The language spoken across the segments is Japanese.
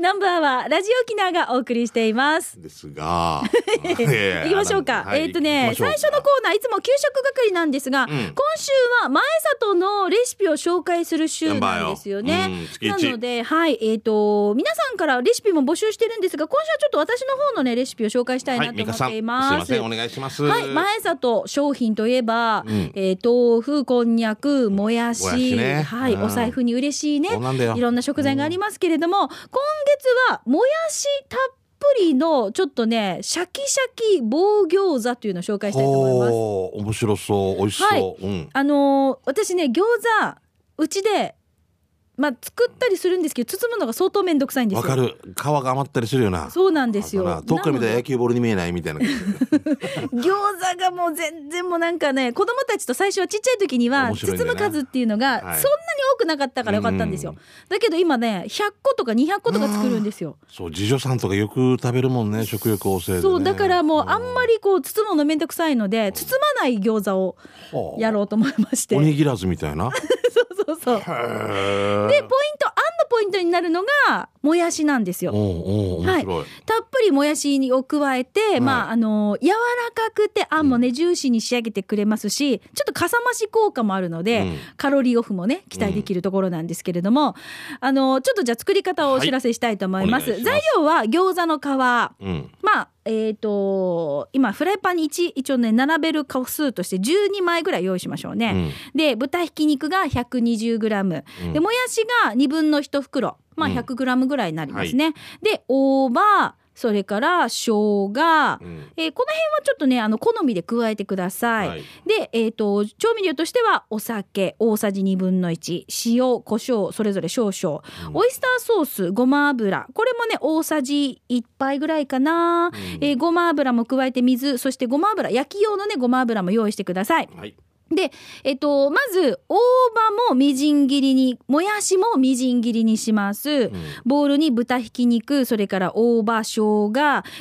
ナンバーはラジオ沖縄がお送りしています。ですが。行きましょうか。えっ、とね、最初のコーナー、いつも給食係なんですが、ん。今週は前里のレシピを紹介する週なんですよね。なので、はい、えっ、と、皆さんからレシピも募集してるんですが、今週はちょっと私の方のね、レシピを紹介したいはないと思っています。ませんお願いします。はい、前里商品といえば、ん。えー豆腐、こんにゃく、もやし、はい、うん。お財布に嬉しいね。いろんな食材がありますけれども、今月はもやしたっぷりのちょっとねシャキシャキ棒餃子というのを紹介したいと思います。面白そう。美味しそう、はい。うん。あのー私ね餃子うちでまあ作ったりするんですけど包むのが相当めんどくさいんですよ。わかる。皮が余ったりするよな。そうなんですよ。な遠くから見たら野球ボールに見えないみたいな。餃子がもう全然もうなんかね子供たちと最初はちっちゃい時には面白いんだよね。包む数っていうのがそんなに多くなかったからよかったんですよ。だけど今ね100個とか200個とか作るんですよ。そう次女さんとかよく食べるもんね食欲旺盛で、ね、そうだからもうあんまりこう包むのめんどくさいので包まない餃子をはあやろうと思いまして。おにぎらずみたいな？そ うそうそう。でポイントあんのポイントになるのがもやしなんですよ。おうおう面白い、たっぷりもやしを加えて、まああの柔らかくてあんもね、ジューシーに仕上げてくれますしちょっとかさ増し効果もあるので、うん。カロリーオフもね期待できるところなんですけれども、あのちょっとじゃあ作り方をお知らせしたいと思います。はい。ます。材料は餃子の皮。うん。まあえー、と今フライパンに一一応ね並べる個数として12枚ぐらい用意しましょうね。で豚ひき肉が 120g、うん。でもやしが2分の1袋。まあうん。100g ぐらいになりますね。で大葉それから生姜、うん。えーこの辺はちょっとねあの好みで加えてください。はい。で、えー、と調味料としてはお酒大さじ1分の1塩コショウそれぞれ少々、オイスターソースごま油。これもね大さじ1杯ぐらいかな、えーごま油も加えて水そしてごま油焼き用のねごま油も用意してください。はいで、えっと、まず大葉もみじん切りにもやしもみじん切りにします。ボウルに豚ひき肉それから大葉生姜、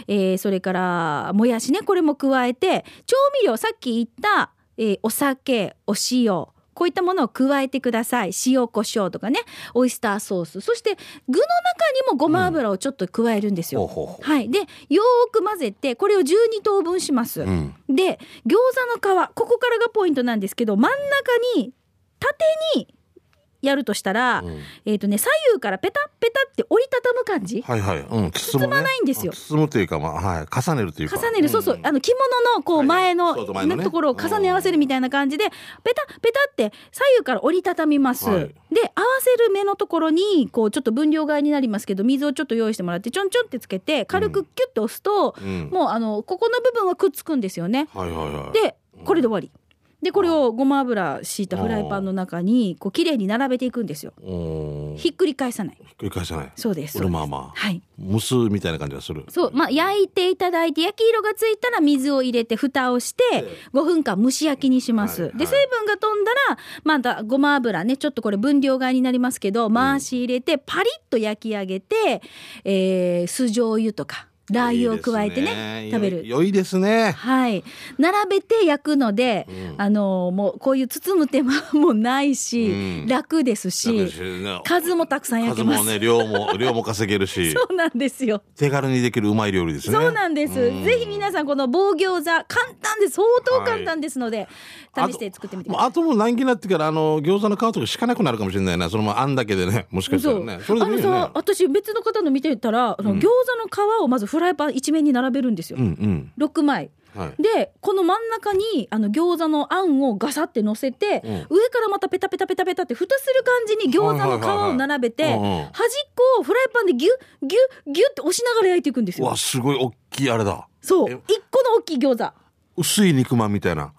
えーそれからもやしねこれも加えて調味料さっき言った、えーお酒お塩こういったものを加えてください。塩コショウとかね。オイスターソース。そして具の中にもごま油をちょっと加えるんですよ。ほうほうほはい、でよーく混ぜてこれを12等分します。うん。で餃子の皮。ここからがポイントなんですけど真ん中に縦にやるとしたら、うん。えっ、とね左右からペタッペタって折りたたむ感じ。はいはい、うん、包む、ね、包まないんですよ。包むというかまあはい。重ねるというか。重ねる、そうそう。あの着物のこうはい前の,、そうそう前のね。ところを重ね合わせるみたいな感じでペタペタって左右から折りたたみます、はい。で合わせる目のところにこうちょっと分量外になりますけど水をちょっと用意してもらってちょんちょんってつけて軽くキュッと押すと、うん。もうあのここの部分はくっつくんですよね。はいはいはい。でこれで終わり。でこれをごま油敷いたフライパンの中にこう綺麗に並べていくんですよ。うんひひっくり返さない。っくり返さないそうです。これままあはい。蒸すみたいな感じがするそう、まあ、焼いていただいて焼き色がついたら水を入れて蓋をして5分間蒸し焼きにします。はいはいで水分が飛んだらまたごま油ねちょっとこれ分量外になりますけど回し入れてパリッと焼き上げて、えー酢醤油とかラー油を加えてねいいです食べる。良いですね。はい、並べて焼くので、うん。あのもうこういう包む手間 もないし、うん。楽ですし数もたくさん焼けます。数もね量も 量も稼げるし。そうなんですよ。手軽にできるうまい料理ですね。そうなんです。うん。ぜひ皆さんこの棒餃子簡単です。相当簡単ですので、試して作ってみてください。あともう何気になってからあの餃子の皮とか敷かなくなるかもしれないな。そのままあんだけでねもしかしたらね。それであのもいいよね。さ私別の方の見てたら、あの餃子の皮をまずフライパン一面に並べるんですよ、うんうん。6枚。はい。でこの真ん中にあの餃子のあんをガサって乗せて、うん。上からまたペタペタペタペタって蓋する感じに餃子の皮を並べて、端っこをフライパンでギュッギュッギュッって押しながら焼いていくんですよ。うわすごい大きいあれだ。そう。え？一個の大きい餃子。薄い肉まんみたいな。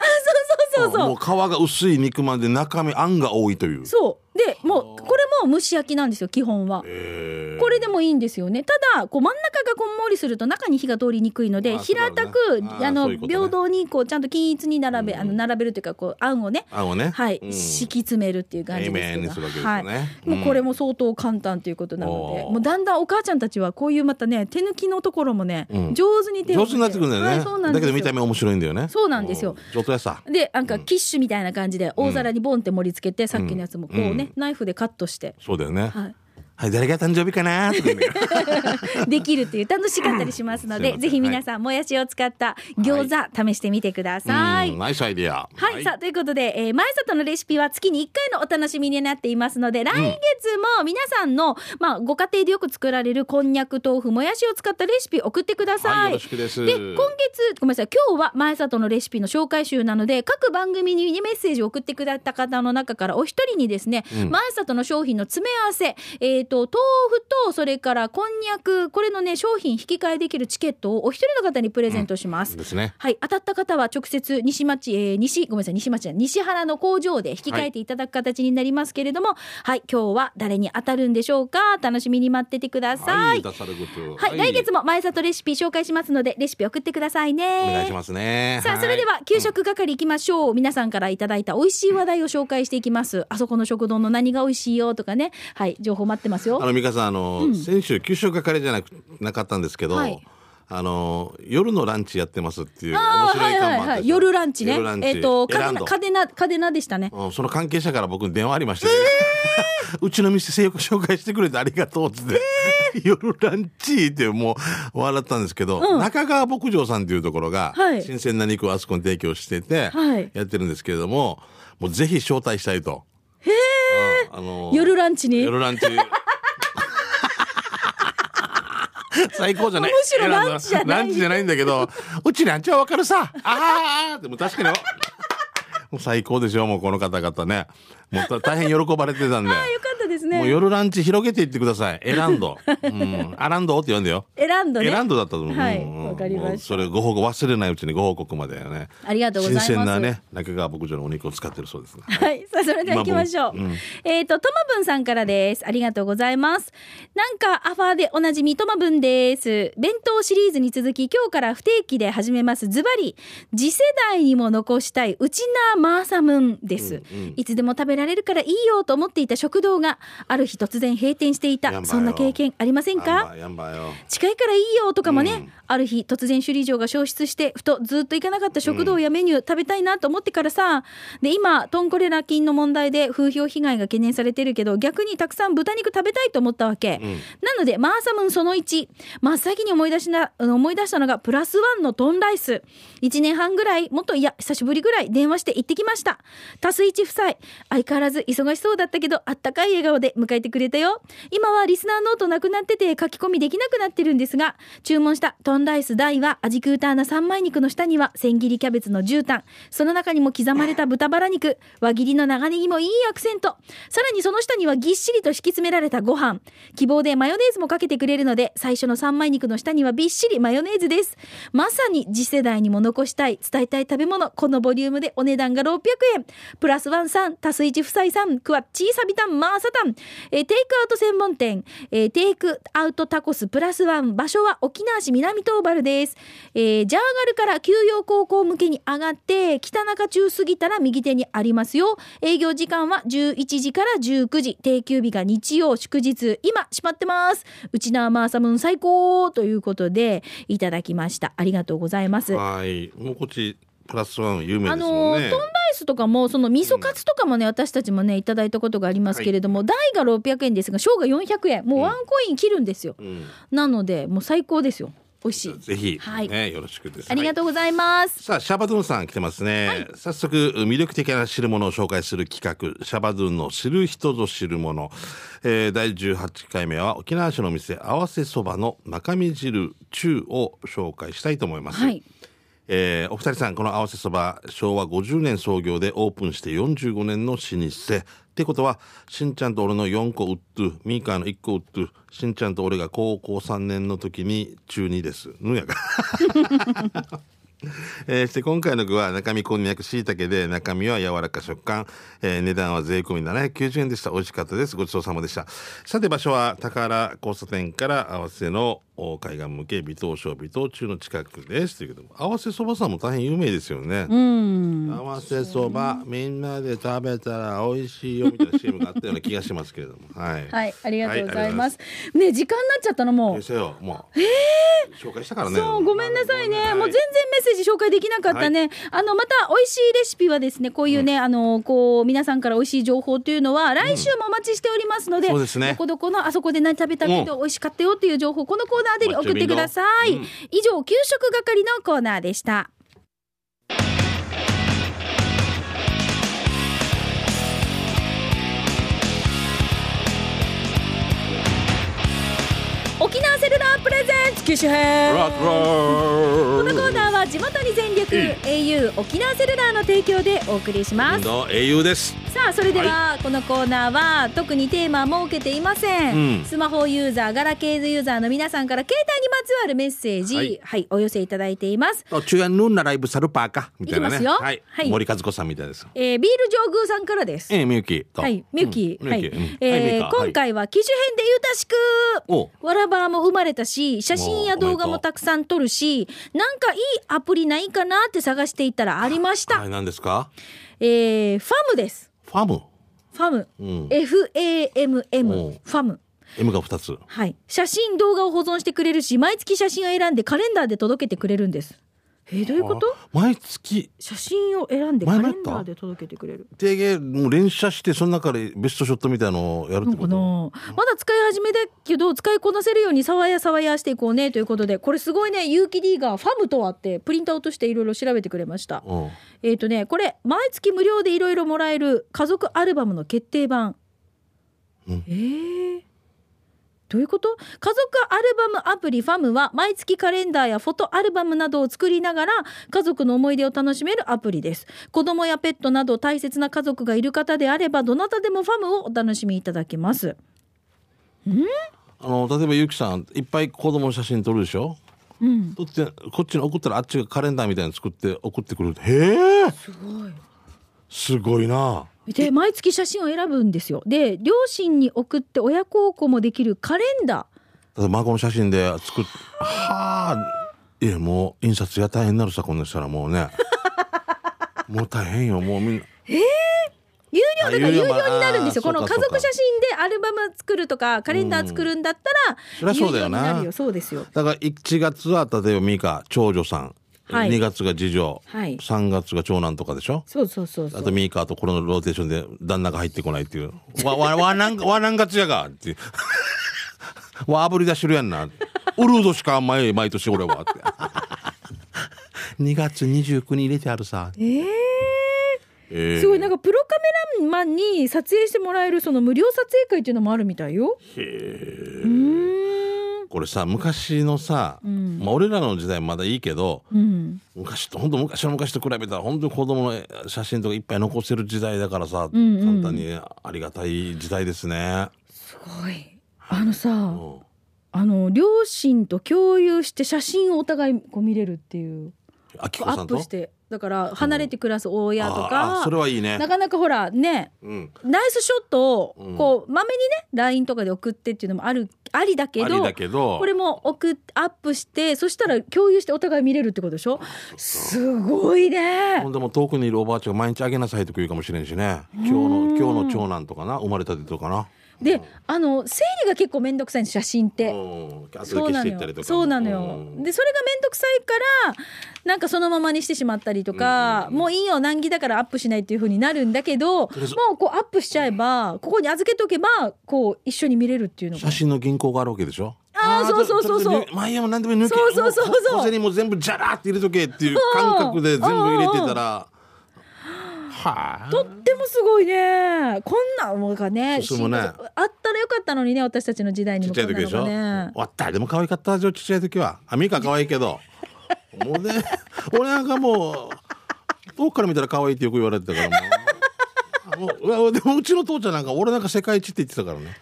そうそうもう皮が薄い肉まんで中身あんが多いという。そう。でもうこれも蒸し焼きなんですよ基本は。へー。これでもいいんですよね。ただこう真ん中がこんもりすると中に火が通りにくいのであ平たくああのね。平等にこうちゃんと均一に並べ、あの並べるというかこうあんをね。あんをね。はい、うん。敷き詰めるっていう感じですけど。はい、もうこれも相当簡単ということなので、おー。もうだんだんお母ちゃんたちはこういうまたね手抜きのところもね、うん。上手に手を上手になってくるんだよね、はい、そうなんだけど見た目面白いんだよね。そうなんですよ。うん上手やさ。でなんかキッシュみたいな感じで大皿にボンって盛り付けて、さっきのやつもこうね、ナイフでカットしてそうだよね、はいはい誰が誕生日かな？とか できるっていう楽しかったりしますので、ぜひ皆さん、もやしを使った餃子試してみてください。うん。ナイスアイディアはい、さあということで、えー、前里のレシピは月に1回のお楽しみになっていますので来月も皆さんの、まあ、ご家庭でよく作られるこんにゃく豆腐もやしを使ったレシピ送ってください。はいよろしくです。で今月ごめんなさい今日は前里のレシピの紹介集なので各番組にメッセージを送ってくださった方の中からお一人にですね、うん。前里の商品の詰め合わせ、えー、と豆腐とそれからこんにゃくこれのね商品引き換えできるチケットをお一人の方にプレゼントします。ですね。はい、当たった方は直接西町、えー西ごめんなさい西町西原の工場で引き換えていただく形になりますけれども、はい、今日は誰に当たるんでしょうか？楽しみに待っててください。はいい、は出されること来月も前里レシピ紹介しますのでレシピ送ってくださいね。お願いしますね。さあそれでは給食係行きましょう、皆さんからいただいた美味しい話題を紹介していきます。あそこの食堂の何が美味しいよとかね。はい情報待ってますよ。あの美香さんあの、先週給食係じゃなくなかったんですけど、はい。あの夜のランチやってますっていう面白い看板夜ランチね。えっ、とカデナカデナカデナでしたね。うんその関係者から僕に電話ありまして、ね。うちの店性欲紹介してくれてありがとうっつって、夜ランチってもう笑ったんですけど、中川牧場さんっていうところが、はい。新鮮な肉をあそこに提供してて、はい。やってるんですけれどももうぜひ招待したいと。へあの夜ランチに？夜ランチ 最高じゃない。むしろランチじゃない。ランチじゃないんだけどうちランチはわかるさ。ああでも確かに。もう最高でしょもうこの方々ね。もう大変喜ばれてたんで。あよかねもう夜ランチ広げていってくださいエランド、うん、アランドって呼んでよ選んだねエランドだったと思う。はいわかりましたそれご報告忘れないうちにご報告までね。ありがとうございます新鮮なね中川牧場のお肉を使ってるそうですね。はい。さあ、それでは行きましょう。うんえっ、と、トマブンさんからです。ありがとうございます。なんか、アファーでおなじみ、トマブンです。弁当シリーズに続き、今日から不定期で始めます。ズバリ、次世代にも残したい、ウチナーマーサムンです、うんうんいつでも食べられるからいいよと思っていた食堂が、ある日突然閉店していた。そんな経験ありませんか？近いからいいよとかもね、うん。ある日突然首里城が消失してふとずっと行かなかった食堂やメニュー食べたいなと思ってからさ。で今トンコレラ菌の問題で風評被害が懸念されてるけど逆にたくさん豚肉食べたいと思ったわけ、うん。なのでマーサムンその1真っ先に思い出しな思い出したのがプラスワンのトンライス。1年半ぐらいもっといや久しぶりぐらい電話して行ってきました。タスイチ夫妻。相変わらず忙しそうだったけどあったかい笑顔で迎えてくれたよ。今はリスナーノートなくなってて書き込みできなくなってるんですが注文したトンライス大は味クーターな三枚肉の下には千切りキャベツの絨毯その中にも刻まれた豚バラ肉。輪切りの長ネギもいいアクセント。さらにその下にはぎっしりと敷き詰められたご飯。希望でマヨネーズもかけてくれるので最初の三枚肉の下にはびっしりマヨネーズです。まさに次世代にも残したい伝えたい食べ物。このボリュームでお値段が600円。プラスワンさんタスイチ夫妻さんクワッチーサビタンマーサタン、えーテイクアウト専門店、えーテイクアウトタコスプラスワン場所は沖縄市南東原です、えージャーガルから休養高校向けに上がって北中中過ぎたら右手にありますよ。営業時間は11時から19時。定休日が日曜祝日。今閉まってます。うちなマーサムーン最高ということでいただきました。ありがとうございます。はい。もうこっちプラスワン有名あですもんね。のートンライスとかもその味噌カツとかもね、私たちもねいただいたことがありますけれども、大が600円ですが小が400円。もうワンコイン切るんですよ、うん。なのでもう最高ですよ。美味しい。ぜひ、はい。ねよろしくです。ありがとうございます、さあシャバドゥンさん来てますね、早速魅力的な汁物を紹介する企画。シャバドゥンの知る人ぞ知るもの、えー、第18回目は沖縄市の店合わせそばの中身汁中を紹介したいと思います、はいえーお二人さんこの合わせそば昭和50年創業でオープンして45年の老舗。ってことはしんちゃんと俺の4個売っとミーカーの1個売っとしんちゃんと俺が高校3年の時に中2です。ぬやか えーして今回の具は中身こんにゃくしいたけで中身は柔らか食感、えー値段は税込み790円でした。美味しかったです。ごちそうさまでした。さて場所は高原交差点から合わせの海岸向け微糖小微糖中の近くです。ということで合わせそばさんも大変有名ですよね、うん。合わせそばみんなで食べたら美味しいよみたいな CM があったような気がしますけれども。はい。はい、ありがとうございます。ね、時間になっちゃったのもう。先生よもう、紹介したからね。そう、ごめんなさいね。はい。もう全然メッセージ紹介できなかったね。あの、また美味しいレシピはですね、こういうね、あの、こう、皆さんから美味しい情報というのは、来週もお待ちしておりますので、そうですね。どこどこのあそこで何食べたけど、美味しかったよっていう情報、このコーナーで送ってください。うん。以上、給食係のコーナーでした。沖縄セルラープレゼンツ機種編。このコーナーは地元に全力 au 沖縄セルラーの提供でお送りします。の英雄ですさあそれではこのコーナーは特にテーマは設けていません、うん。スマホユーザーガラケーズユーザーの皆さんから携帯にまつわるメッセージははいい、お寄せいただいています。と中夜ヌンなライブサルパーかみたいなね。いきますよ。はい、はい。森和子さんみたいです。えービール上宮さんからです。ええみゆきと。はい、みゆき、はい、うん。え今回は機種編でゆたしく。お。わらばーも生まれたし写真や動画もたくさん撮るしなんかいいアプリないかなって探していたらありました、はい。何ですか？えー、ファムですファム。ファム、うん。FAMM ファム。M が二つ。はい。写真動画を保存してくれるし毎月写真を選んでカレンダーで届けてくれるんですえー、どういうこと？あ毎月。写真を選んでカレンダーで届けてくれる？定芸もう連写してその中でベストショットみたいのをやるってこのかな。とまだ使い始めだけど使いこなせるようにさわやさわやしていこうねということでこれすごいね有機 D がファムとはってプリントアウトしていろいろ調べてくれました。うん。えっ、とねこれ毎月無料でいろいろもらえる家族アルバムの決定版、うん。えーどういうこと？家族アルバムアプリファムは毎月カレンダーやフォトアルバムなどを作りながら家族の思い出を楽しめるアプリです。子供やペットなど大切な家族がいる方であればどなたでもファムをお楽しみいただけます。あの例えばゆきさんいっぱい子供の写真撮るでしょ？うん。撮ってこっちに送ったらあっちがカレンダーみたいに作って送ってくる。へえ！すごい。すごいなで毎月写真を選ぶんですよ。で両親に送って親孝行もできるカレンダー。孫の写真で作っはあ。いやもう印刷や大変になるさこんなしたらもうね。もう大変よもうみんな。有料だからあ有料になるんですよ。この家族写真でアルバム作るとかカレンダー作るんだったら、そりゃそうだよな。有料になるよ。そうですよ。だから1月は例えばミカ長女さん、はい2月が次女、はい3月が長男とかでしょ？そうそうそうそう。あとミーカーとこのローテーションで旦那が入ってこないっていう。わ、わ、わ、なん、わ、なんやがって。わ、あぶり出してるやんな。ウルードしかあんまり毎年俺はって。2月29に入れてあるさ。えー？えーすごいなんかプロカメラマンに撮影してもらえるその無料撮影会っていうのもあるみたいよ。うーん。これさ、昔のさ、んまあ俺らの時代まだいいけど、うん。昔と、本当昔の昔と比べたら、本当に子供の写真とかいっぱい残せる時代だからさ、んうん簡単にありがたい時代ですね。すごい。あのさ、うんあの両親と共有して写真をお互いこう見れるっていう。あきこアさんと？ップしてだから離れて暮らす親とあかあ、それはいいね。なかなかほらねうん。ナイスショットをうん。こうまめにね LINE とかで送ってっていうのもあるありだけどありだけど。これも送っアップしてそしたら共有してお互い見れるってことでしょ？すごいね。ほんでも遠くにいるおばあちゃんが毎日あげなさいとか言うかもしれんしね。今日の今日の長男とかな生まれたてとかなであの整理が結構面倒くさいんです写真って。そうなのよ。そうなのよ、うん。でそれが面倒くさいからなんかそのままにしてしまったりとか、もういいよ難儀だからアップしないっていう風になるんだけどもうこうアップしちゃえばここに預けとけばこう一緒に見れるっていうのが。写真の銀行があるわけでしょ？あーそうそうそうそう。前山何でも抜け。そうそうそうそう。も小銭も全部ジャラーって入れとけっていう感覚で全部入れてたらはあ。とってもすごいね。こんなものがねそうそうもね。あったらよかったのにね私たちの時代にちっもこんなのちゃい時でしょ？がね。わったでも可愛かったじゃちっちゃい時は。アミカ可愛いけど。もうね 俺なんかもう遠くから見たら可愛いってよく言われてたからもう。でもうちの父ちゃんなんか俺なんか世界一って言ってたからね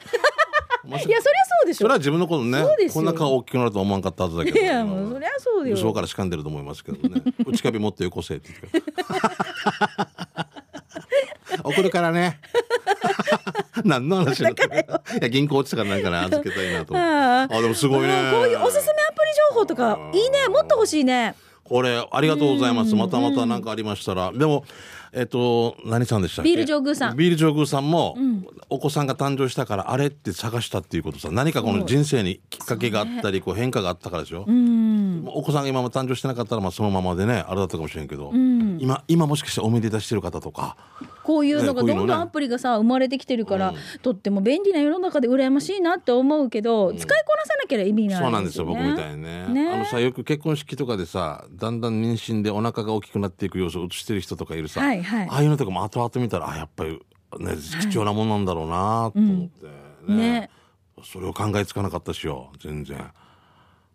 いやそりゃそうでしょ。それは自分のことねこんな顔大きくなるとは思わんかったはずだけどいやもうそりゃそうよ。後ろから掴んでると思いますけどね。内壁持ってよこせって言って。送るからね。何の話だからいや銀行落ちたからなんかな預けたいなと。あでもすごいね。こういうおすすめアプリ情報とかいいね。もっと欲しいねこれありがとうございます。またまた何かありましたら。でもえっと何さんでしたっけ？ビール上宮さん。ビール上宮さんも、お子さんが誕生したからあれって探したっていうことさ。何かこの人生にきっかけがあったりこう変化があったからでしょ、お子さんが今も誕生してなかったらまあそのままでねあれだったかもしれんけど、今今もしかしておめでたしてる方とかこういうのがどんどんアプリがさ生まれてきてるから、とっても便利な世の中で羨ましいなって思うけど、使いこなさなければ意味ないそうなんですよね僕みたいにね。ね。あのさよく結婚式とかでさだんだん妊娠でお腹が大きくなっていく様子を映してる人とかいるさ、はいはい。ああいうのとかも後々見たらあやっぱり、ね、貴重なもんなんだろうなと思って、ね。それを考えつかなかったしよ全然。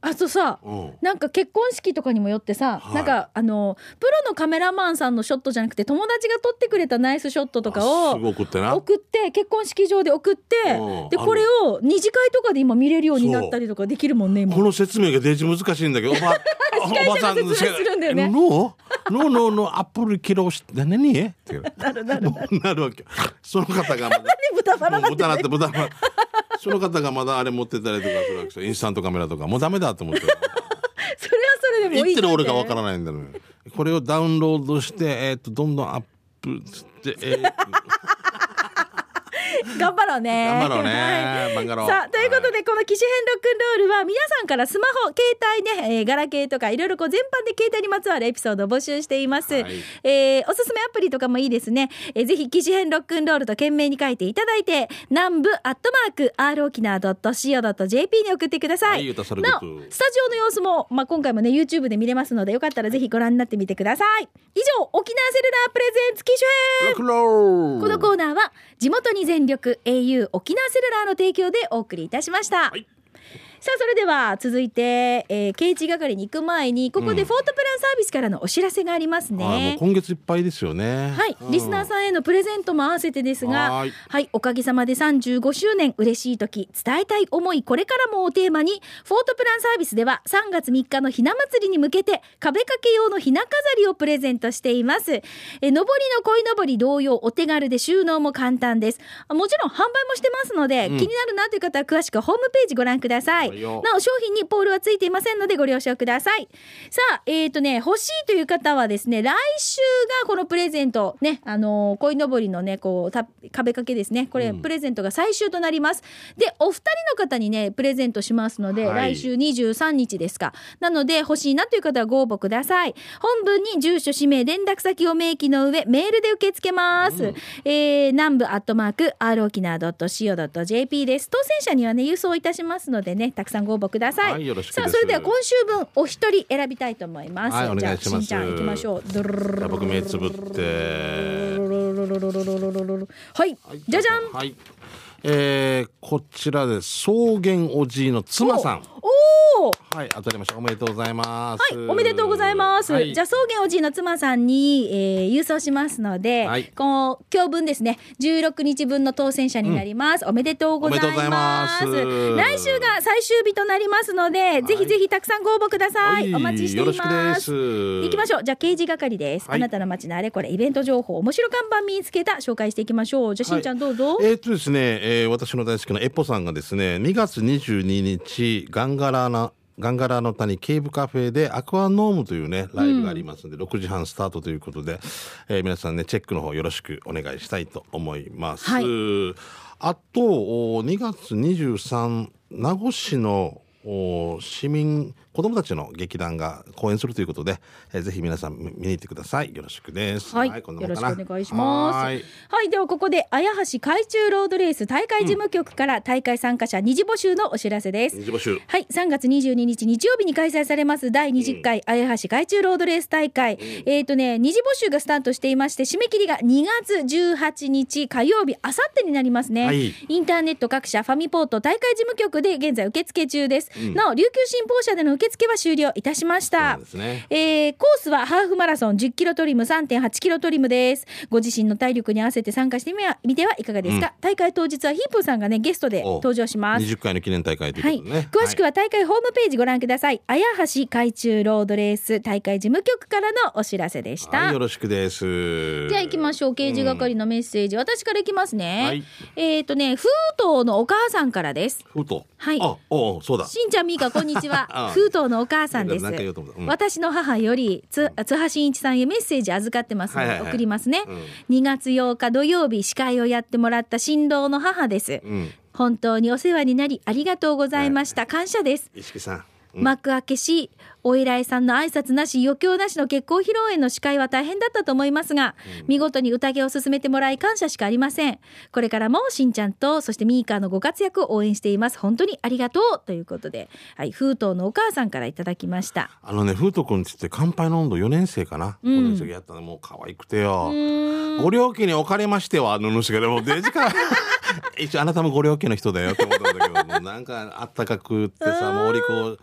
あとさ、うん。なんか結婚式とかにもよってさ、はい。なんかあのプロのカメラマンさんのショットじゃなくて友達が撮ってくれたナイスショットとかを送ってな。送って結婚式場で送ってでこれを二次会とかで今見れるようになったりとかできるもんね今。この説明がデジ難しいんだけどおばおばさん説明するんだよね。ノーノーノーノーアップル起動して何？って なるなるなる。なるわけ？その方がまだ。で豚バラなって豚なって豚バラその方がまだあれ持ってたりとかするわけでインスタントカメラとかもうダメだと思って それはそれでもいい言って。る俺がわからないんだよねこれをダウンロードしてえーっとどんどんアップしてえー 頑張ろうね。頑張ろうね。はい。頑張ろうさあということで、この機種編ロックンロールは皆さんからスマホ携帯ね、えーガラケーとかいろいろこう全般で携帯にまつわるエピソードを募集しています、はい。えーおすすめアプリとかもいいですね、えーぜひ機種編ロックンロールと懸命に書いていただいて南部アットマーク r 沖縄 .co.jp に送ってください、はいなスタジオの様子も、まあ、今回もね YouTube で見れますのでよかったらぜひご覧になってみてください。以上沖縄セルラープレゼンツ機種編。このコーナーは地元に全電力 au 沖縄セルラーの提供でお送りいたしました。はいさあそれでは続いて、えー、刑事係に行く前にここでフォートプランサービスからのお知らせがありますあーもうね。今月いっぱいですよねはい、うんリスナーさんへのプレゼントも合わせてですが、ははいい、おかげさまで35周年嬉しい時伝えたい思いこれからもをテーマにフォートプランサービスでは3月3日のひな祭りに向けて壁掛け用のひな飾りをプレゼントしています。え上りの鯉のぼり同様お手軽で収納も簡単です。あもちろん販売もしてますので、うん気になるなという方は詳しくホームページご覧ください。なお商品にポールはついていませんのでご了承ください。さあ、えっ、とね、欲しいという方はですね、来週がこのプレゼント、ね、あのー、鯉のぼりのね、こう、た壁掛けですね。これ、うんプレゼントが最終となります。で、お二人の方にね、プレゼントしますので、はい来週23日ですか。なので、欲しいなという方はご応募ください。本文に住所、氏名、連絡先を明記の上、メールで受け付けます。うんえー、南部アットマーク、r 沖縄 .co.jp です。当選者にはね、郵送いたしますのでね、たくさんご応募ください。はいよろしくさあ、それでは今週分、お一人選びたいと思います。はいお願いしますじゃあ、しんちゃん行きましょう。ドロロロロロじゃあ僕目つぶってはい、じゃじゃん。はいえー、こちらで草原おじいの妻さんおお。はい当たりましたおめでとうございますはい、おめでとうございます。はいじゃあ、草原おじいの妻さんに、えー、郵送しますので、はいこの今日分ですね、16日分の当選者になります。おめでとうございます。ます来週が最終日となりますので、ぜひぜひたくさんご応募ください。はいお待ちしていま。ですす行きましょう。じゃあ、刑事係です。はいあなたの街のあれこれ、イベント情報、面白看板見つけた、紹介していきましょう。じゃあ、しんちゃんどうぞ。えーっとですね、えー私の大好きなエポさんがですね2月22日ガンガラなガンガラの谷ケーブカフェでアクアノームというねライブがありますので、6時半スタートということで、えー皆さんねチェックの方よろしくお願いしたいと思います。はいあとお2月23名護市のお市民子供たちの劇団が公演するということで、えーぜひ皆さん見見に行ってくださいよろしくです。はい、よろしくお願いします。ははいい、ではここで綾橋海中ロードレース大会事務局から大会参加者二次募集のお知らせです。二次募集はい、3月22日日曜日に開催されます第20回綾橋海中ロードレース大会。えっ、とね、二次募集がスタートしていまして、締め切りが2月18日火曜日、あさってになりますね。はいインターネット各社ファミポート大会事務局で現在受付中です。うん。なお琉球新報社での受付は終了いたしました。ね。えーコースはハーフマラソン10キロトリム3.8キロトリムです。ご自身の体力に合わせて参加してみてはいかがですか、大会当日はヒープーさんがねゲストでお登場します。20回の記念大会とはいいうことでね、詳しくは大会ホームページご覧ください。綾橋海中ロードレース大会事務局からのお知らせでした。はい、よろしくです。じゃあ行きましょう。刑事係のメッセージ。私から行きますね。はい。えっ、とね、封筒のお母さんからです。ふとはい。あおうそうだしんちゃんみーかこんにちは あ。封筒のお母さんですうん。私の母よりつ津波真一さんへメッセージ預かってますのではいはいはい送りますね。うん2月8日土曜日司会をやってもらった新郎の母です。うん本当にお世話になりありがとうございました。感謝です。幕開けしお依頼さんの挨拶なし余興なしの結婚披露宴の司会は大変だったと思いますが、見事に宴を進めてもらい感謝しかありません。これからもしんちゃんとそしてミーカーのご活躍を応援しています。本当にありがとうということで、はい、封筒のお母さんからいただきました。あのね風斗くんっつって乾杯の温度4年生かな、うん。5年生がやったのもう可愛くてよ。ご両家におかれましてはの主がでもデジから 一応あなたもご両家の人だよって思ったんだけどもうなんかあったかくってさもう俺こうもう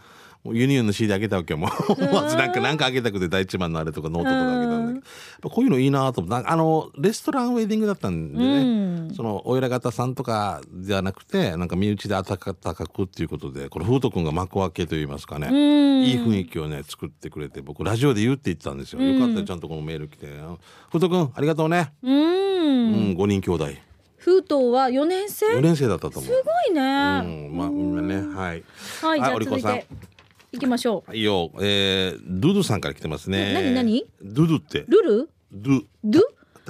ユニオンの CD あげたわけよもう。まずなんかなんかあげたくて第一番のあれとかノートとかあげたんだけど。やっぱこういうのいいなと思ってあのレストランウェディングだったんでね、うん。そのお偉方さんとかじゃなくてなんか身内で温かくっていうことでこの風斗くんが幕開けといいますかね、うん。いい雰囲気をね作ってくれて僕ラジオで言うって言ってたんですよ、よかったよちゃんとこのメール来て「風斗くんありがとうね」うーん。うん、5人兄弟。風斗は4年生？4年生だったと思う。すごいね、うんまあみんなねはい。はいじゃあお利口さん。続いていきましょう。はいよ。えー、ドゥドゥさんから来てますね。な何何？ドゥドゥって。ルル？ドゥ。ドゥ？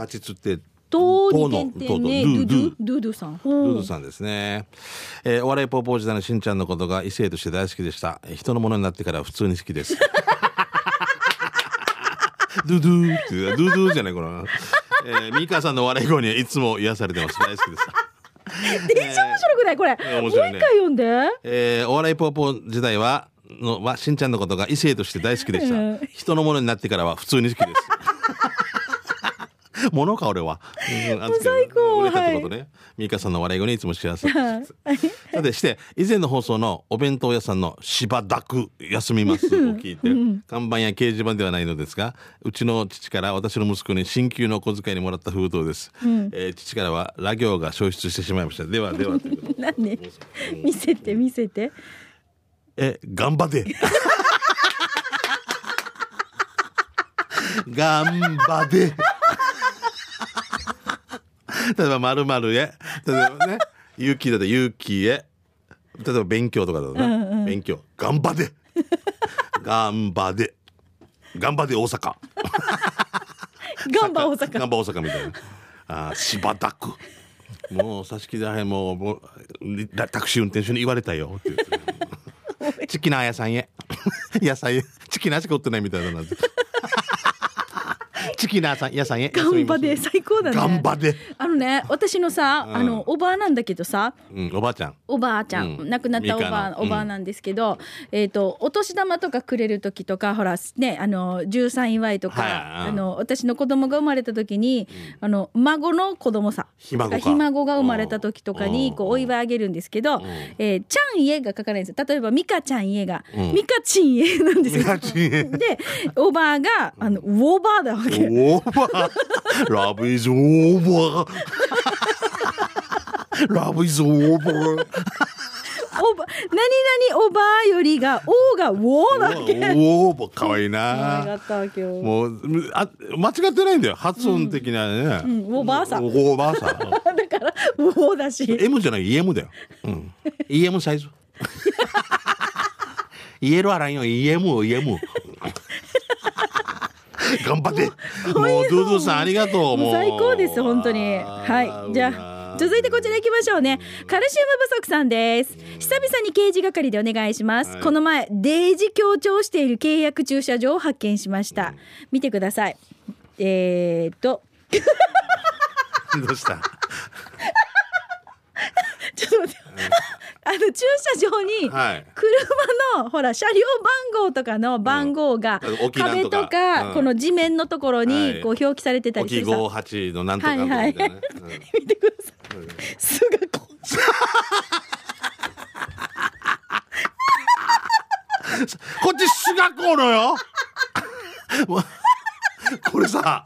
立ちつって。ととに点々ね。ドゥドゥドゥドゥ。さん。ドゥドゥさんですね、えー、お笑いポーポー時代のしんちゃんのことが異性として大好きでした。えー人のものになってから普通に好きです。ドゥドゥって。ドゥドゥじゃないこの、えー、ミカさんの笑い声にはいつも癒されてます。大好きです。めっちゃ面白くない？これ、面白いね。もう一回読んで。えーお笑いポーポー時代はのはしんちゃんのことが異性として大好きでした、うん。人のものになってからは普通に好きです。ものか俺は、うん、最高。嬉しかったことね、ミカさんの笑い声にいつも幸せ。ですさてして以前の放送のお弁当屋さんのしばだく休みますを聞いて看板や掲示板ではないのですがうちの父から私の息子に新旧のお小遣いにもらった封筒です、えー父からはラ行が消失してしまいました。ではではということで。何？ね見せて見せてえ、頑張って。頑張って。例えば、まるまるへ。例えばね、勇気だと勇気へ。例えば、勉強とかだとな。勉強。頑張って。頑張って。頑張って大阪。ガンバ大阪ガンバ大阪みたいな。あー、しばたく。もう、差し木だへん、もう、もう、タクシー運転手に言われたよ。って言って。チキナー屋さんへ。野菜へ。チキナーしか売ってないみたいだな。チキナーさん、屋さんへ。ガンバで最高だね。ガンバで。あのね私のさ、うん。あのおばあなんだけどさ。うん、おばあちゃん。おばあちゃん、うん。亡くなったおばあ、おばあなんですけど、えっ、とお年玉とかくれる時とかほらねあの十三祝いとか、はいあの私の子供が生まれた時に、あの孫の子供さひ孫かひ孫が生まれた時とかにうん。こうお祝いあげるんですけど、えーちゃん家が書かないんですよ。例えばミカちゃん家が、うん。ミカチン家なんですよ。でおばあがあのウォーバーだわけオーバー。ラブイズオーバー。ラブイズオーバー。おば何々おばあよりがおがウォーだわけおー、かわいいな。もう、あ、間違ってないんだよ。発音的なね。うんおばあさんおばあさん。だからウォーだし M じゃない EM だよ。うん。EM サイズ。言えるあらんよ EM EM。頑張って。もうドゥドゥさんありがとう。もう。最高です本当に。はい。じゃあ続いてこちら行きましょうね。カルシウム不足さんです。久々に刑事係でお願いします、はい。この前デージ強調している契約駐車場を発見しました、見てください。えー、っと。どうした？ちょっと待ってあの駐車場にはい。車のほら車両番号とかの番号が壁とかこの地面のところはい。にこう表記されてたり沖するさ、58のなんとかみたいなね。見てください。すがこ。こっち菅子のよわこれさ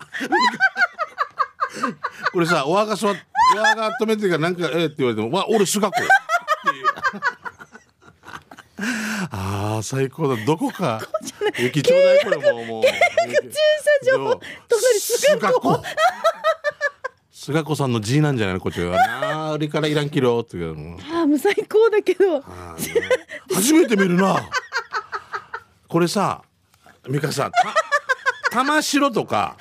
これさおわが座っおわが止めてからなんかええって言われてもわ俺菅子っ最高だ。どこか？駅ちょうだいこれもう。もう駐車場隣菅子。子。菅子さんの G なんじゃないのこっちは。なあ売りからいらんキロって言うの。ああもう最高だけど。初めて見るな。これさ美香さんた玉城とか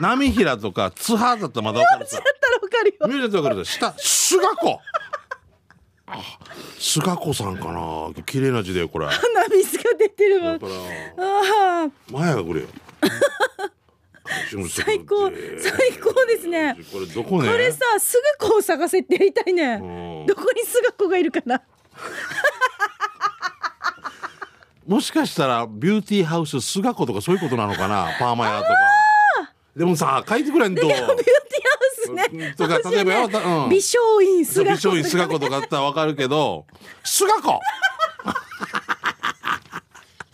波平とか津波だったらまだ分かるさ。だったらわかるよ。見ると分かるさ。下菅子。あ菅子さんかな？綺麗な字だよこれ。鼻水が出てるわ。ら。ああ前がこれよ。最高最高ですね。これどこね？これさ菅子を探せってやりたいね。うん。どこに菅子がいるかな？もしかしたらビューティーハウス菅子とかそういうことなのかな？パーマ屋とか。でもさ書いてくれんと。ビューね。とか私例えばようん。美少院菅子美少院菅子とかあったらわかるけど菅子。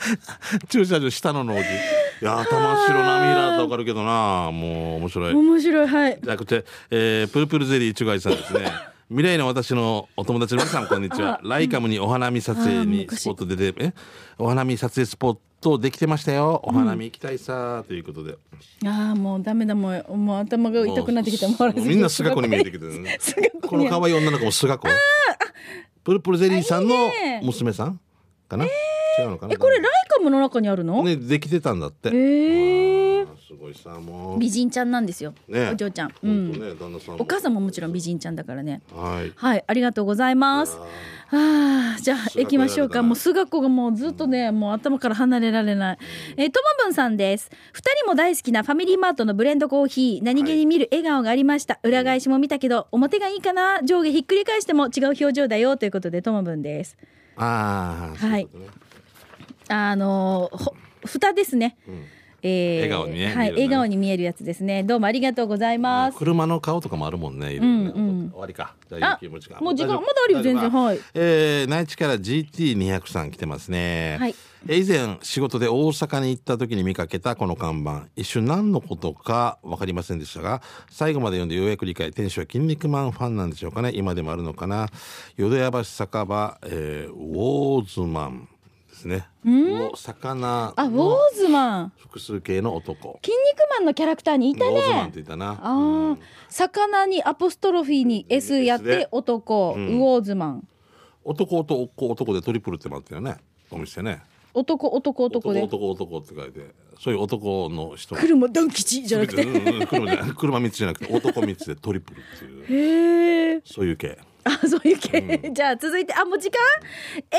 駐車場下の農地いやー玉城波平だったらわかるけどな。もう面白い。面白いはい。じゃなくて、えー、プルプルゼリーチュガイさんですね未来の私のお友達の皆さんこんにちは。ライカムにお花見撮影にスポットででえ？お花見撮影スポットできてましたよ。お花見行きたいさということで、ああもうダメだもうもう頭が痛くなってきた。もみんな菅子に見えてきてるね。この可愛い女の子も菅子プルプルゼリーさんの娘さんかな、違うのかな？えこれライカムの中にあるの、ねできてたんだって、へえあーすごいさもう。美人ちゃんなんですよ、ね。お嬢ちゃん、うほんね旦那さんお母さんももちろん美人ちゃんだからね。はい。はいありがとうございます。ああじゃあ行きましょうか。もう菅子がもうずっとね、もう頭から離れられない、えー、ともぶんさんです。二人も大好きなファミリーマートのブレンドコーヒー。何気に見る笑顔がありました、裏返しも見たけど表がいいかな。上下ひっくり返しても違う表情だよ。ということでともぶんです。ああはい。あの蓋ですね、えー笑顔にねはい、見えるね。笑顔に見えるやつですね。どうもありがとうございます、車の顔とかもあるもんね。うんうん。終わりか。じゃあもう時間まだあるよ全然。はい。えー内地から GT200 さん来てますね。はい。えー以前仕事で大阪に行った時に見かけたこの看板。一瞬何のことか分かりませんでしたが最後まで読んでようやく理解店主は筋肉マンファンなんでしょうかね。今でもあるのかな。淀屋橋酒場、えーウォーズマンですね。魚あウォーのズマン。複数形の男。筋肉マンのキャラクターにいたウォーズマンっねて言ったな。あー。魚にアポストロフィーに S やってですね男、ウォーズマン。男男男でトリプルって待ってるよね。お店ね。男男男で。男男って書いて。そういう男の人。が車ドン吉じゃなくて。うんうん車じゃ車3つじゃなくて。男3つでトリプルっていう。へえそういう系あそういう系、じゃあ続いてあもう時間？え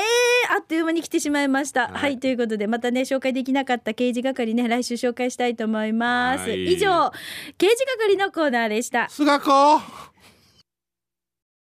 ー、あっという間に来てしまいました。はい、はいということでまたね紹介できなかった刑事係ね来週紹介したいと思います、はい。以上刑事係のコーナーでした。菅子